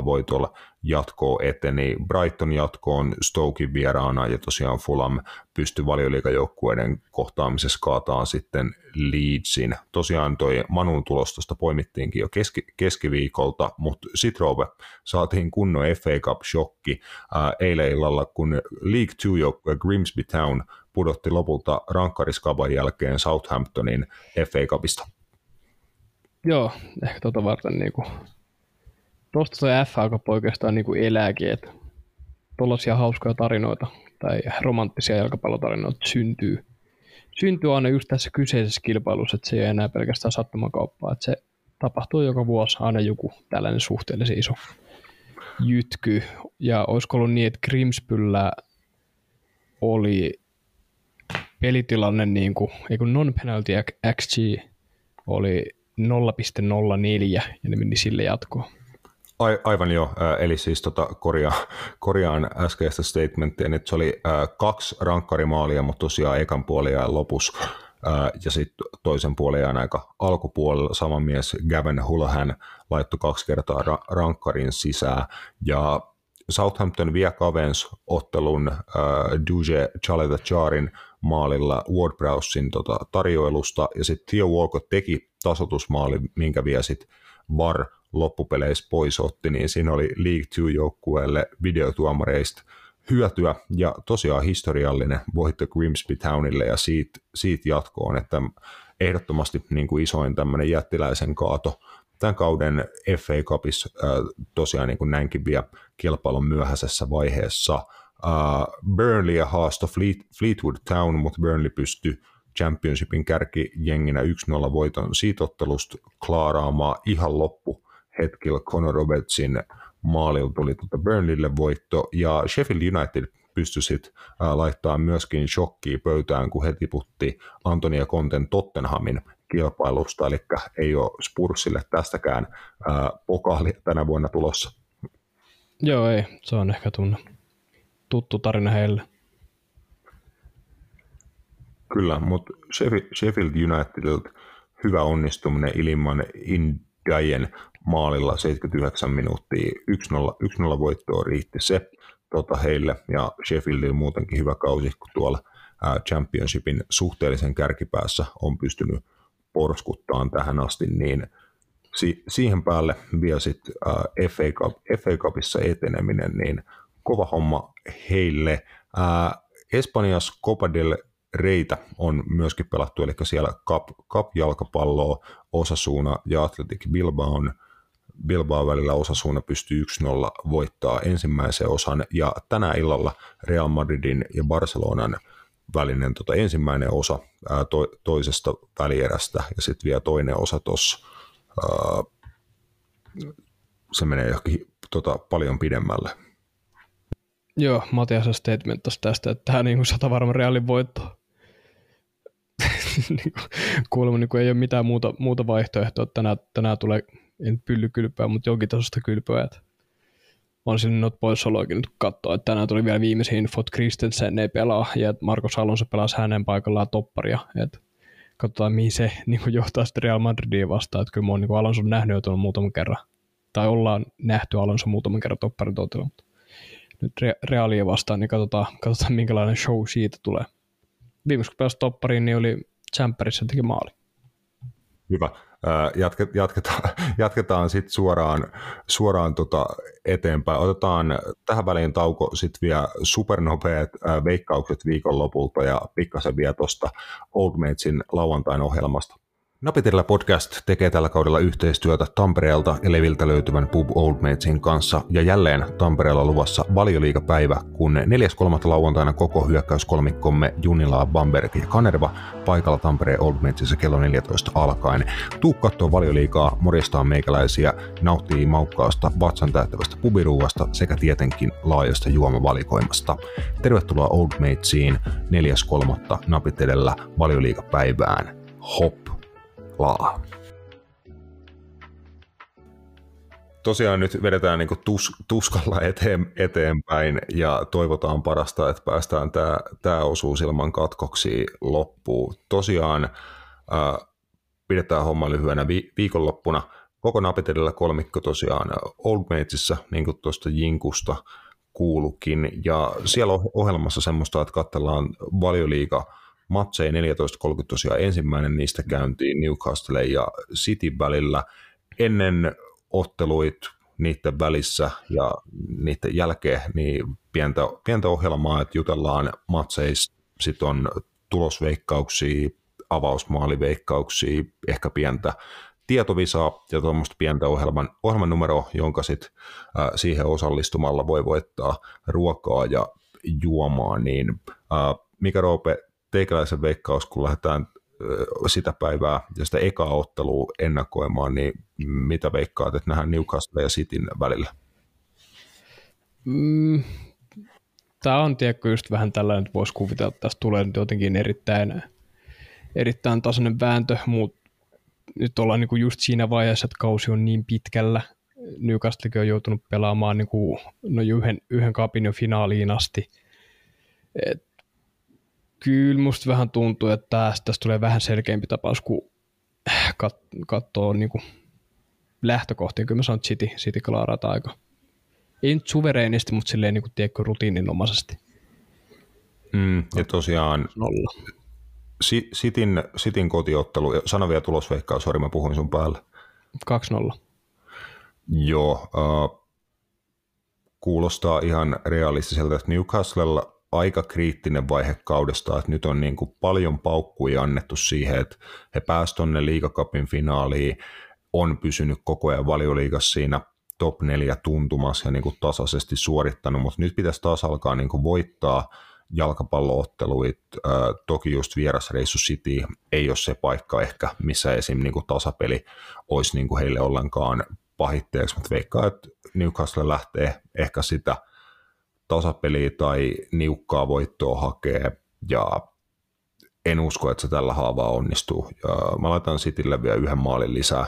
3-0 voitolla jatkoa eteni. Brighton jatkoon Stokein vieraana ja tosiaan Fulham pystyi valioliikajoukkueiden kohtaamisessa kaataan sitten Leedsin. Tosiaan toi Manun tulostosta poimittiinkin jo keski, keskiviikolta, mutta Sitrove saatiin kunnon FA Cup-shokki äh, eilen illalla, kun League 2 joukkue Grimsby Town pudotti lopulta rankkariskaban jälkeen Southamptonin FA Cupista. Joo, ehkä tota varten niinku, tosta se FA Cup oikeastaan niinku elääkin, että tollaisia hauskoja tarinoita tai romanttisia jalkapallotarinoita syntyy. Syntyy aina just tässä kyseisessä kilpailussa, että se ei enää pelkästään sattumakauppaa, että se tapahtuu joka vuosi aina joku tällainen suhteellisen iso jytky. Ja olisiko ollut niin, että Grimsbyllä oli pelitilanne, niin kuin, ei kun non-penalty XG oli 0,04 ja ne meni sille jatkoon. Ai, aivan joo, eli siis tota, korjaan, korjaan äskeistä statementtia, että se oli äh, kaksi rankkarimaalia, mutta tosiaan ekan puoli ja lopussa äh, ja sitten toisen puolen aika alkupuolella. Sama mies Gavin Hulahan laittoi kaksi kertaa ra- rankkarin sisään ja Southampton vie kavens ottelun äh, Duje Charin maalilla Ward Prowsein tota, tarjoilusta. Ja sitten Theo Walcott teki tasotusmaali, minkä vie sitten VAR loppupeleissä pois otti, niin siinä oli League 2-joukkueelle videotuomareista hyötyä. Ja tosiaan historiallinen voitto Grimsby Townille. Ja siitä, siitä jatkoon, että ehdottomasti niin kuin isoin tämmöinen jättiläisen kaato tämän kauden FA Cupissa äh, tosiaan niin kuin näinkin vielä kilpailun myöhäisessä vaiheessa. Uh, Burnley haastoi Fleet, Fleetwood Town, mutta Burnley pystyi Championshipin kärkijenginä 1-0 voiton siitä ottelusta klaaraamaan ihan loppu hetkellä Conor Robertsin maalilla tuli tuota Burnleylle voitto, ja Sheffield United pystyi sitten laittaa myöskin shokkiin pöytään, kun he tiputti Antonia Konten Tottenhamin kilpailusta, eli ei ole Spursille tästäkään pokaali tänä vuonna tulossa. Joo, ei. Se on ehkä tunne. tuttu tarina heille. Kyllä, mutta Sheffield Unitedilta hyvä onnistuminen ilman Indiajen maalilla 79 minuuttia, 1-0, 1-0 voittoa riitti se tota, heille ja Sheffieldilla muutenkin hyvä kausi, kun tuolla ää, Championshipin suhteellisen kärkipäässä on pystynyt porskuttaan tähän asti, niin si- siihen päälle vielä sitten FA, Cup, FA Cupissa eteneminen, niin kova homma heille. Ää, Espanjas Copa del Reitä on myöskin pelattu, eli siellä Cup, Cup-jalkapalloa, Osasuna ja Athletic Bilbao on Bilbao välillä osasuuna pystyy 1-0 voittaa ensimmäisen osan, ja tänä illalla Real Madridin ja Barcelonan välinen tota, ensimmäinen osa ää, to, toisesta välierästä, ja sitten vielä toinen osa tuossa, se menee johonkin tota, paljon pidemmälle. Joo, Matias statement tästä, että tämä niin sata varma Realin voitto. Niinku, kuulemma niin ei ole mitään muuta, muuta vaihtoehtoa, tänään, tänään tulee en pyllykylpyä, mutta jonkin tasosta kylpyä. Että on sinne noita poissaoloakin nyt katsoa, että tänään tuli vielä viimeisin info, että Christensen ei pelaa ja Marcos Alonso pelasi hänen paikallaan topparia. Että katsotaan, mihin se niin johtaa sitten Real Madridiin vastaan. Että kyllä mä oon niin Alonso nähnyt jo muutaman kerran. Tai ollaan nähty Alonso muutaman kerran topparin totella, mutta nyt Realia vastaan, niin katsotaan, katsotaan minkälainen show siitä tulee. Viimeksi kun pelasi toppariin, niin oli Champerissa teki maali. Hyvä jatketaan, jatketaan sitten suoraan, suoraan tota eteenpäin. Otetaan tähän väliin tauko sitten vielä supernopeat veikkaukset viikonlopulta ja pikkasen vielä tuosta Old Matesin lauantain ohjelmasta. Napitellä podcast tekee tällä kaudella yhteistyötä Tampereelta ja Leviltä löytyvän Pub Old Matesin kanssa ja jälleen Tampereella luvassa valioliikapäivä, kun 4.3. lauantaina koko hyökkäyskolmikkomme Junila, Bamberg ja Kanerva paikalla Tampereen Old Matesissa kello 14 alkaen. Tuu kattoo valioliikaa, morjastaa meikäläisiä, nauttii maukkaasta vatsan täyttävästä pubiruuasta sekä tietenkin laajasta juomavalikoimasta. Tervetuloa Old Matesiin 4.3. napitelellä valioliikapäivään. Hop! Laa. Tosiaan nyt vedetään niin tus, tuskalla eteen, eteenpäin ja toivotaan parasta, että päästään tämä, tämä osuus ilman katkoksi loppuun. Tosiaan äh, pidetään homma lyhyenä vi, viikonloppuna. Koko napitelillä kolmikko tosiaan Old Matesissa, niin kuin tuosta Jinkusta kuulukin. Ja siellä on ohjelmassa semmoista, että katsellaan valioliiga matseja 14.30 tosiaan ensimmäinen niistä käyntiin Newcastle ja City välillä. Ennen otteluit niiden välissä ja niiden jälkeen niin pientä, pientä ohjelmaa, että jutellaan matseista, sitten on tulosveikkauksia, avausmaaliveikkauksia, ehkä pientä tietovisaa ja tuommoista pientä ohjelman, ohjelman numeroa, jonka sit, äh, siihen osallistumalla voi voittaa ruokaa ja juomaa, niin äh, Mika Roope, teikäläisen veikkaus, kun lähdetään sitä päivää ja sitä ekaa ottelua ennakoimaan, niin mitä veikkaat, että nähdään Newcastle ja Cityn välillä? Mm, tämä on tiedätkö just vähän tällainen, että voisi kuvitella, että tästä tulee jotenkin erittäin, erittäin tasainen vääntö, mutta nyt ollaan niin just siinä vaiheessa, että kausi on niin pitkällä, Newcastlekin on joutunut pelaamaan niin kuin, no yhden, yhden kapin jo finaaliin asti. Et, kyllä musta vähän tuntuu, että tästä, tästä tulee vähän selkeämpi tapaus, kun kat, katsoo niin kuin lähtökohtia. Kyllä mä sanon, että City, City klaarataan aika. Ei nyt suvereenisti, mutta silleen niin kuin, tiedätkö, rutiininomaisesti. Mm, ja tosiaan Nolla. Sitin, Sitin kotiottelu, sano vielä tulosveikkaa, sori mä puhuin sun päälle. 2-0. Joo, äh, kuulostaa ihan realistiselta, että Newcastlella aika kriittinen vaihe kaudesta, että nyt on niin kuin paljon paukkuja annettu siihen, että he pääsivät tuonne liigakapin finaaliin, on pysynyt koko ajan valioliigassa siinä top 4 tuntumassa ja niin kuin tasaisesti suorittanut, mutta nyt pitäisi taas alkaa niin kuin voittaa jalkapallootteluit. Toki just vierasreissu City ei ole se paikka ehkä, missä esim. Niin kuin tasapeli olisi niin kuin heille ollenkaan pahitteeksi, mutta veikkaa, että Newcastle lähtee ehkä sitä tasapeliä tai niukkaa voittoa hakee ja en usko, että se tällä haavaa onnistuu. Ja mä laitan Citylle vielä yhden maalin lisää,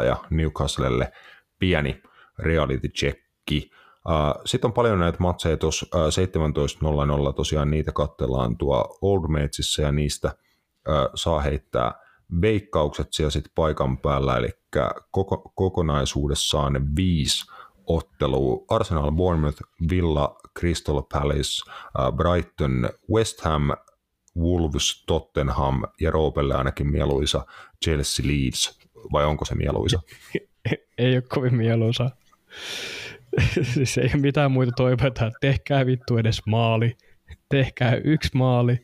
3-0 ja Newcastlelle pieni reality checki. Sitten on paljon näitä matseja tuossa 17.00, tosiaan niitä katsellaan tuo Old Matesissa ja niistä saa heittää veikkaukset siellä sitten paikan päällä, eli koko, kokonaisuudessaan viisi ottelua. Arsenal, Bournemouth, Villa, Crystal Palace, Brighton, West Ham, Wolves, Tottenham ja Roopelle ainakin mieluisa Chelsea Leeds, vai onko se mieluisa? ei ole kovin mieluisa. siis ei ole mitään muita toiveita, tehkää vittu edes maali, tehkää yksi maali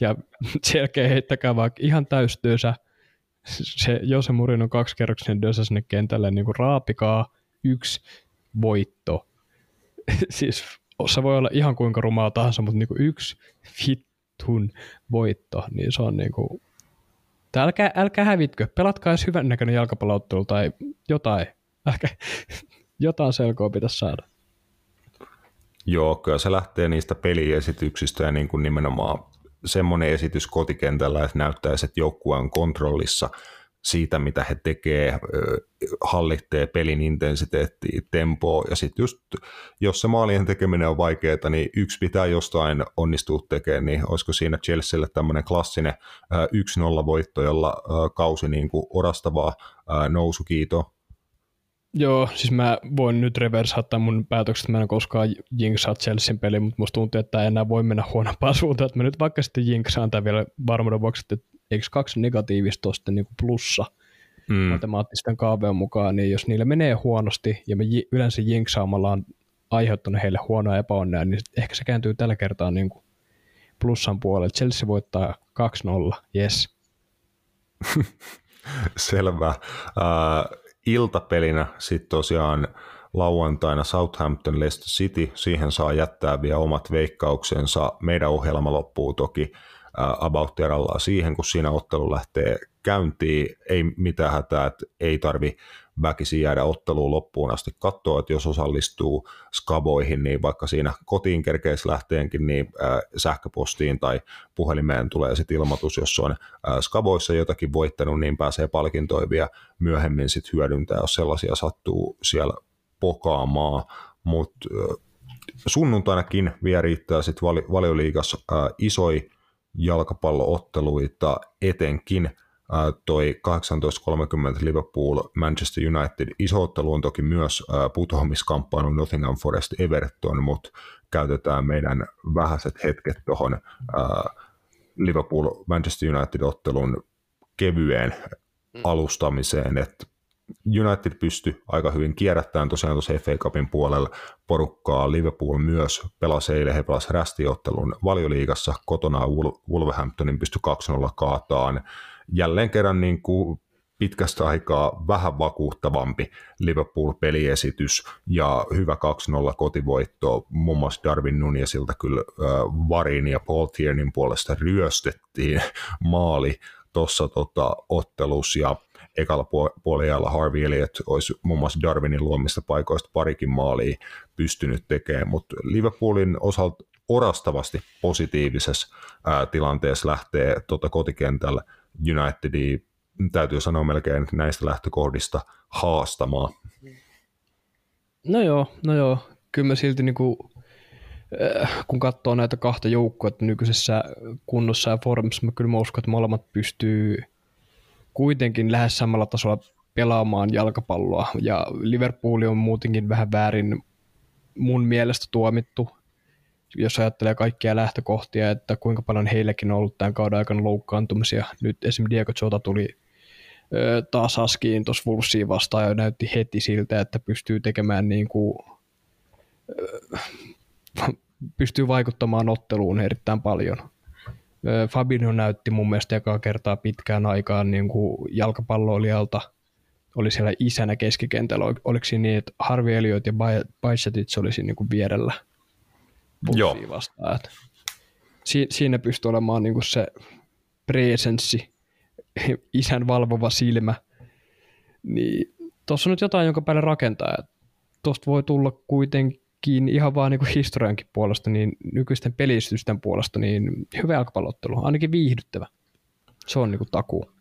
ja selkeä heittäkää vaikka ihan täystyössä se Jose Mourinho kaksikerroksinen dösä sinne kentälle, niin kuin raapikaa yksi voitto. siis se voi olla ihan kuinka rumaa tahansa, mutta niin kuin yksi vittun voitto, niin se on niin kuin... älkää, älkää hävitkö, pelatkaa edes hyvän näköinen jalkapalloottelu tai jotain. Ehkä jotain selkoa pitäisi saada. Joo, kyllä se lähtee niistä peliesityksistä ja niin kuin nimenomaan semmoinen esitys kotikentällä, että näyttäisi, että joukkue on kontrollissa siitä, mitä he tekee, hallittee pelin intensiteettiä, tempoa, ja sitten just, jos se maalien tekeminen on vaikeaa, niin yksi pitää jostain onnistua tekemään, niin olisiko siinä Chelsealle tämmöinen klassinen 1-0 voitto, jolla kausi niin kuin orastavaa nousukiito Joo, siis mä voin nyt reversaattaa mun päätökset, mä en koskaan jinksaa Chelsean peli, mutta musta tuntuu, että enää voi mennä huonompaan suuntaan, että mä nyt vaikka sitten jinksaan tai vielä varmuuden vuoksi, että eikö kaksi negatiivista ole sitten niin kuin plussa mm. matemaattisten kaaveen mukaan, niin jos niille menee huonosti ja me yleensä jinksaamalla on aiheuttanut heille huonoa epäonnea, niin ehkä se kääntyy tällä kertaa niin kuin plussan puolelle. Chelsea voittaa 2-0, yes. Selvä. Uh, iltapelinä sitten tosiaan lauantaina Southampton Leicester City, siihen saa jättää vielä omat veikkauksensa. Meidän ohjelma loppuu toki about siihen, kun siinä ottelu lähtee käyntiin. Ei mitään hätää, että ei tarvi väkisin jäädä otteluun loppuun asti katsoa, että jos osallistuu skaboihin, niin vaikka siinä kotiin kerkeis lähteenkin, niin äh, sähköpostiin tai puhelimeen tulee sitten ilmoitus, jos on skaboissa jotakin voittanut, niin pääsee palkintoja vielä myöhemmin sitten hyödyntää, jos sellaisia sattuu siellä pokaamaan, mutta sunnuntainakin vielä riittää sitten vali- valioliigassa isoi jalkapallootteluita etenkin toi 18.30 Liverpool Manchester United iso ottelu on toki myös putoamiskamppailu Nottingham Forest Everton, mutta käytetään meidän vähäiset hetket tuohon Liverpool Manchester United ottelun kevyeen mm. alustamiseen, että United pystyi aika hyvin kierrättämään tosiaan tuossa FA Cupin puolella porukkaa. Liverpool myös pelasi eilen, he pelasi rästiottelun valioliigassa kotona Wolverhamptonin pystyi 2-0 kaataan. Jälleen kerran niin kuin pitkästä aikaa vähän vakuuttavampi Liverpool-peliesitys ja hyvä 2-0 kotivoitto. Muun muassa Darwin Nunesilta kyllä Varin ja Paul Tiernin puolesta ryöstettiin maali tuossa tota, ottelussa ekalla puolella Harvey Elliott olisi muun muassa Darwinin luomista paikoista parikin maalia pystynyt tekemään, mutta Liverpoolin osalta orastavasti positiivisessa ää, tilanteessa lähtee tota kotikentällä Unitedi täytyy sanoa melkein näistä lähtökohdista haastamaan. No joo, no joo. Kyllä mä silti niinku, äh, kun katsoo näitä kahta joukkoa nykyisessä kunnossa ja formissa, mä kyllä mä uskon, että molemmat pystyy kuitenkin lähes samalla tasolla pelaamaan jalkapalloa. Ja Liverpool on muutenkin vähän väärin mun mielestä tuomittu, jos ajattelee kaikkia lähtökohtia, että kuinka paljon heillekin on ollut tämän kauden aikana loukkaantumisia. Nyt esimerkiksi Diego Jota tuli taas askiin tuossa Wolvesiin vastaan ja näytti heti siltä, että pystyy tekemään niin kuin, pystyy vaikuttamaan otteluun erittäin paljon. Fabinho näytti mun mielestä ekaa kertaa pitkään aikaan niin kuin jalkapalloilijalta. Oli siellä isänä keskikentällä. Oliko siinä niin, että Harvi Elliot ja Bajcetic olisi niin kuin vierellä Joo. vastaan. Että si- siinä pystyy olemaan niin kuin se presenssi, isän valvova silmä. Niin tuossa on nyt jotain, jonka päälle rakentaa. Tuosta voi tulla kuitenkin ihan vaan niin historiankin puolesta, niin nykyisten pelistysten puolesta, niin hyvä jalkapallottelu, ainakin viihdyttävä. Se on niin kuin takuu.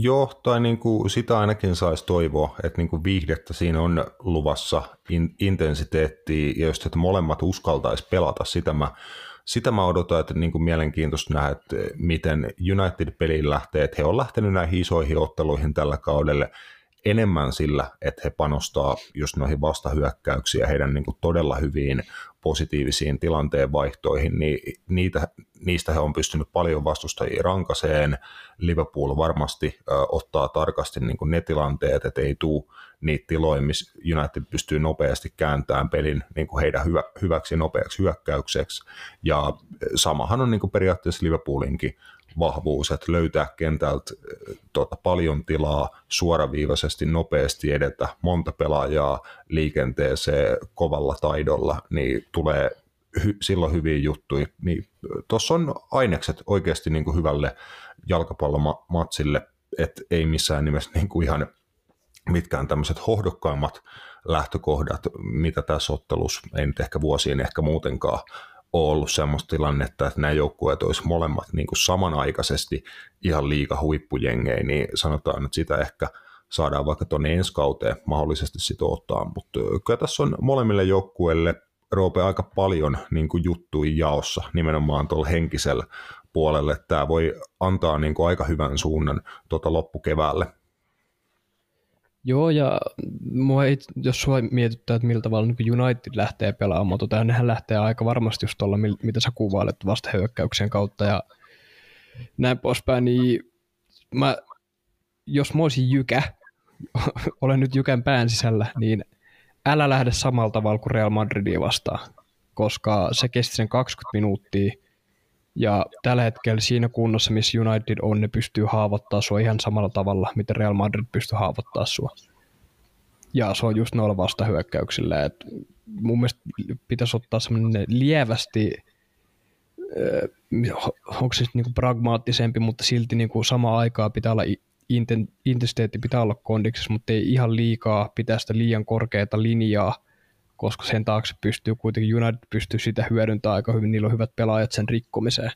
Joo, tai niin kuin sitä ainakin saisi toivoa, että niin kuin viihdettä siinä on luvassa, in, intensiteettiä, ja jos että molemmat uskaltaisi pelata, sitä mä, sitä mä odotan, että niin kuin mielenkiintoista nähdä, että miten United-peliin lähtee, että he on lähtenyt näihin isoihin otteluihin tällä kaudelle, enemmän sillä, että he panostaa just noihin vastahyökkäyksiin ja heidän niin kuin todella hyviin positiivisiin tilanteen vaihtoihin, niin niitä, niistä he on pystynyt paljon vastustajia rankaseen. Liverpool varmasti ö, ottaa tarkasti niin kuin ne tilanteet, että ei tule niitä tiloja, missä United pystyy nopeasti kääntämään pelin niin kuin heidän hyvä, hyväksi nopeaksi hyökkäykseksi. Ja samahan on niin kuin periaatteessa Liverpoolinkin vahvuus, että löytää kentältä tuota, paljon tilaa suoraviivaisesti, nopeasti edetä, monta pelaajaa liikenteeseen kovalla taidolla, niin tulee hy- silloin hyviä juttuja. Niin, Tuossa on ainekset oikeasti niin kuin hyvälle jalkapallomatsille, että ei missään nimessä niin kuin ihan mitkään tämmöiset hohdokkaimmat lähtökohdat, mitä tässä ottelussa, ei nyt ehkä vuosiin ehkä muutenkaan ole ollut semmoista tilannetta, että nämä joukkueet olisi molemmat niin kuin samanaikaisesti ihan liika huippujengejä, niin sanotaan, että sitä ehkä saadaan vaikka tuonne ensi kauteen mahdollisesti sitä ottaa, mutta kyllä tässä on molemmille joukkueille Roope aika paljon niin kuin juttuja jaossa nimenomaan tuolla henkisellä puolelle. Tämä voi antaa niin kuin aika hyvän suunnan tuota loppukeväälle. Joo, ja mua ei, jos sua mietittää, että millä tavalla niin United lähtee pelaamaan, tota, nehän lähtee aika varmasti just tuolla, mitä sä kuvailet vastahyökkäyksien kautta ja näin poispäin, niin mä, jos mä olisin Jykä, olen nyt Jykän pään sisällä, niin älä lähde samalla tavalla kuin Real Madridia vastaan, koska se kesti sen 20 minuuttia, ja tällä hetkellä siinä kunnossa, missä United on, ne pystyy haavoittaa sua ihan samalla tavalla, miten Real Madrid pystyy haavoittaa sua. Ja se on just noilla vastahyökkäyksillä. Et mun mielestä pitäisi ottaa semmoinen lievästi, onko se niinku pragmaattisempi, mutta silti niinku samaan aikaan pitää olla intensiteetti pitää olla kondiksessa, mutta ei ihan liikaa pitää sitä liian korkeata linjaa – koska sen taakse pystyy kuitenkin, United pystyy sitä hyödyntämään aika hyvin, niillä on hyvät pelaajat sen rikkomiseen.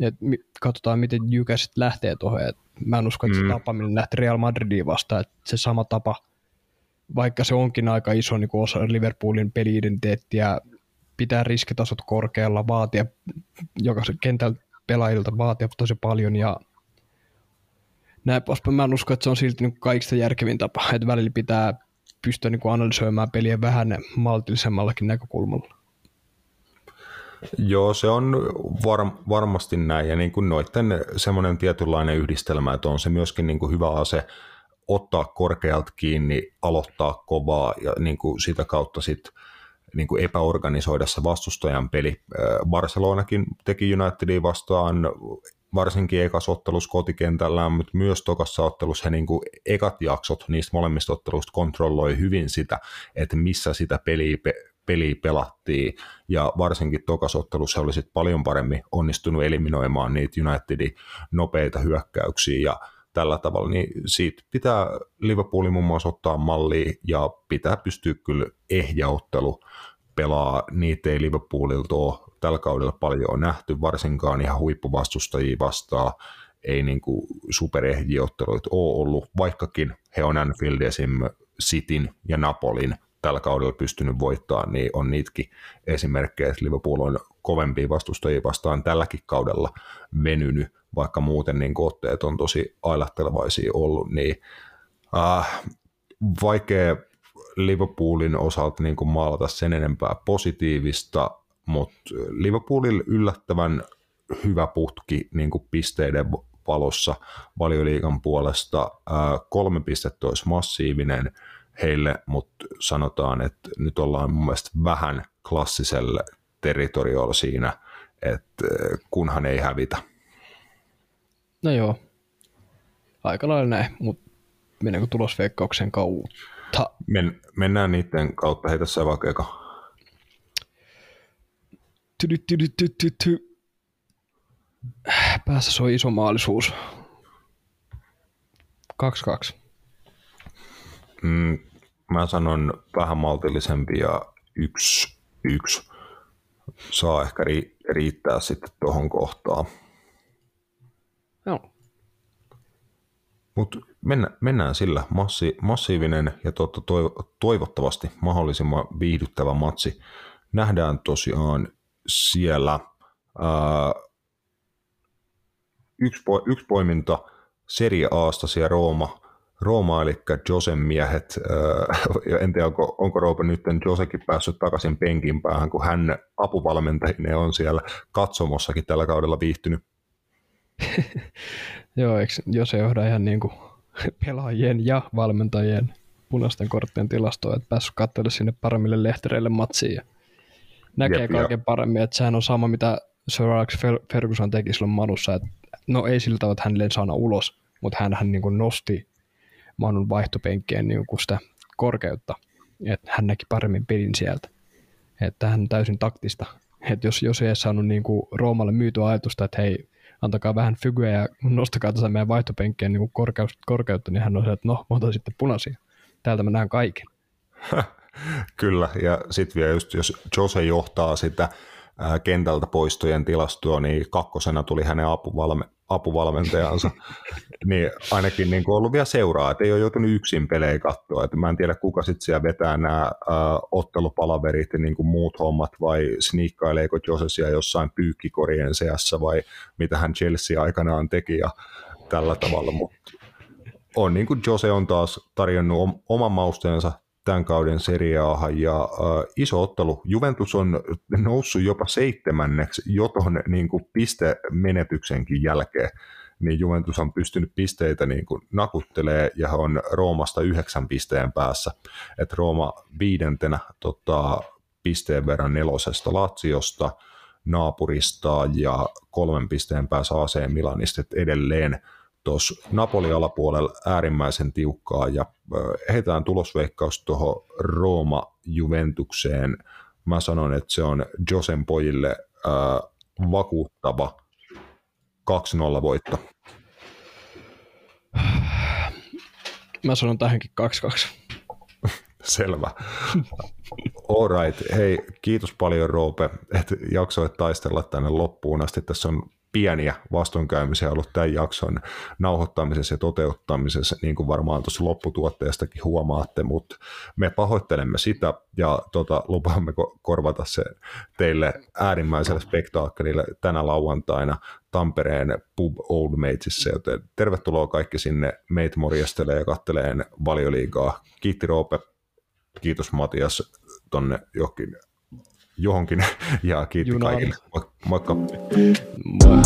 Et katsotaan, miten sitten lähtee tuohon. mä en usko, että mm. se tapa, millä lähti Real Madridiin vastaan, että se sama tapa, vaikka se onkin aika iso niin osa Liverpoolin peliidentiteettiä, pitää riskitasot korkealla, vaatia jokaisen kentällä pelaajilta vaatia tosi paljon ja näin poispäin. Mä en usko, että se on silti niin kaikista järkevin tapa, että välillä pitää pystyä niin analysoimaan peliä vähän maltillisemmallakin näkökulmalla. Joo, se on var, varmasti näin, ja niin kuin noiden semmoinen tietynlainen yhdistelmä, että on se myöskin niin kuin hyvä ase ottaa korkealta kiinni, aloittaa kovaa ja niin kuin sitä kautta sitten niin kuin epäorganisoida se vastustajan peli. Barcelonakin teki Unitedin vastaan varsinkin ekas ottelus kotikentällään, mutta myös tokassa ottelussa he niin kuin ekat jaksot niistä molemmista otteluista kontrolloi hyvin sitä, että missä sitä peliä, peliä pelattiin, ja varsinkin tokasottelussa he olisivat paljon paremmin onnistunut eliminoimaan niitä Unitedin nopeita hyökkäyksiä, ja tällä tavalla, niin siitä pitää Liverpoolin muun muassa ottaa mallia, ja pitää pystyä kyllä ehjäottelu pelaa, niitä ei Liverpoolilta ole tällä kaudella paljon on nähty, varsinkaan ihan huippuvastustajia vastaan. ei niin kuin superehjiotteluita ole ollut, vaikkakin he on Anfield. Cityn ja Napolin tällä kaudella pystynyt voittamaan, niin on niitäkin esimerkkejä, että Liverpool on kovempia vastustajia vastaan tälläkin kaudella venynyt, vaikka muuten niin otteet on tosi ailahtelevaisia ollut, niin äh, vaikea Liverpoolin osalta niin kuin maalata sen enempää positiivista, mutta Liverpoolilla yllättävän hyvä putki niin kuin pisteiden valossa valioliikan puolesta. Kolme pistettä olisi massiivinen heille, mutta sanotaan, että nyt ollaan mun mielestä vähän klassiselle territoriolla siinä, että kunhan ei hävitä. No joo, aika lailla näin, mutta mennäänkö tulosveikkauksen kautta? Men, mennään niiden kautta, heitä sä vaikka eka. Päässä soi iso maalisuus. 2-2. Mm, mä sanon vähän maltillisempi ja yksi, yksi saa ehkä ri, riittää sitten tuohon kohtaan. Joo. Mutta mennä, mennään sillä. Massi, massiivinen ja totta, toivottavasti mahdollisimman viihdyttävä matsi. Nähdään tosiaan siellä ää, yksi, po, yksi poiminta Serie Asta siellä Rooma, Rooma eli Josen miehet. Ää, en tiedä, onko, onko Roope nyt Josekin päässyt takaisin penkin päähän, kun hän apuvalmentajine on siellä katsomossakin tällä kaudella viihtynyt. Joo, eikö Jose johda ihan niin kuin pelaajien ja valmentajien punaisten korttien tilastoa, että päässyt katselemaan sinne paremmille lehtereille matsiin ja näkee Jep, kaiken ja... paremmin, että sehän on sama, mitä Sir Alex Ferguson teki silloin Manussa, että no ei sillä tavalla, että hän saana ulos, mutta hän, hän niin kuin nosti Manun vaihtopenkkeen niin kuin sitä korkeutta, että hän näki paremmin pelin sieltä. Että hän on täysin taktista. Että jos, jos ei saanut niin kuin Roomalle myytyä ajatusta, että hei, antakaa vähän fygyä ja nostakaa tässä meidän vaihtopenkkeen niin korkeus, korkeutta, niin hän on se, että no, mä sitten punaisia. Täältä mä näen kaiken. Kyllä, ja sitten vielä just, jos Jose johtaa sitä kentältä poistojen tilastoa, niin kakkosena tuli hänen apuvalme, apuvalmentajansa, niin ainakin niin kuin ollut vielä seuraa, että ei ole joutunut yksin pelejä katsoa. Että mä en tiedä, kuka sitten siellä vetää nämä ottelupalaverit ja niin kuin muut hommat, vai sniikkaileeko Josesia jossain pyykkikorien seassa, vai mitä hän Chelsea aikanaan teki ja tällä tavalla, mutta on niin kuin Jose on taas tarjonnut oman mausteensa tämän kauden seriaahan ja äh, iso ottelu. Juventus on noussut jopa seitsemänneksi jo tuon niin pistemenetyksenkin jälkeen, niin Juventus on pystynyt pisteitä niin kuin nakuttelee ja on Roomasta yhdeksän pisteen päässä. Et Rooma viidentenä tota, pisteen verran nelosesta Latsiosta, naapurista ja kolmen pisteen päässä AC Milanista, edelleen tuossa Napoli alapuolella äärimmäisen tiukkaa ja heitään tulosveikkaus tuohon Rooma-Juventukseen. Mä sanon, että se on Josen pojille ää, vakuuttava 2-0 voitto. Mä sanon tähänkin 2-2. Selvä. All right. Hei, kiitos paljon Roope, että jaksoit taistella tänne loppuun asti. Tässä on pieniä vastoinkäymisiä ollut tämän jakson nauhoittamisessa ja toteuttamisessa, niin kuin varmaan tuossa lopputuotteestakin huomaatte, mutta me pahoittelemme sitä ja tota, lupaamme korvata se teille äärimmäiselle spektaakkelille tänä lauantaina Tampereen Pub Old Matesissa, joten tervetuloa kaikki sinne meitä morjastelee ja katteleen valioliigaa. Kiitti Roope, kiitos Matias tonne johonkin johonkin. Ja kiitti Junaan. kaikille. Moikka. Moi.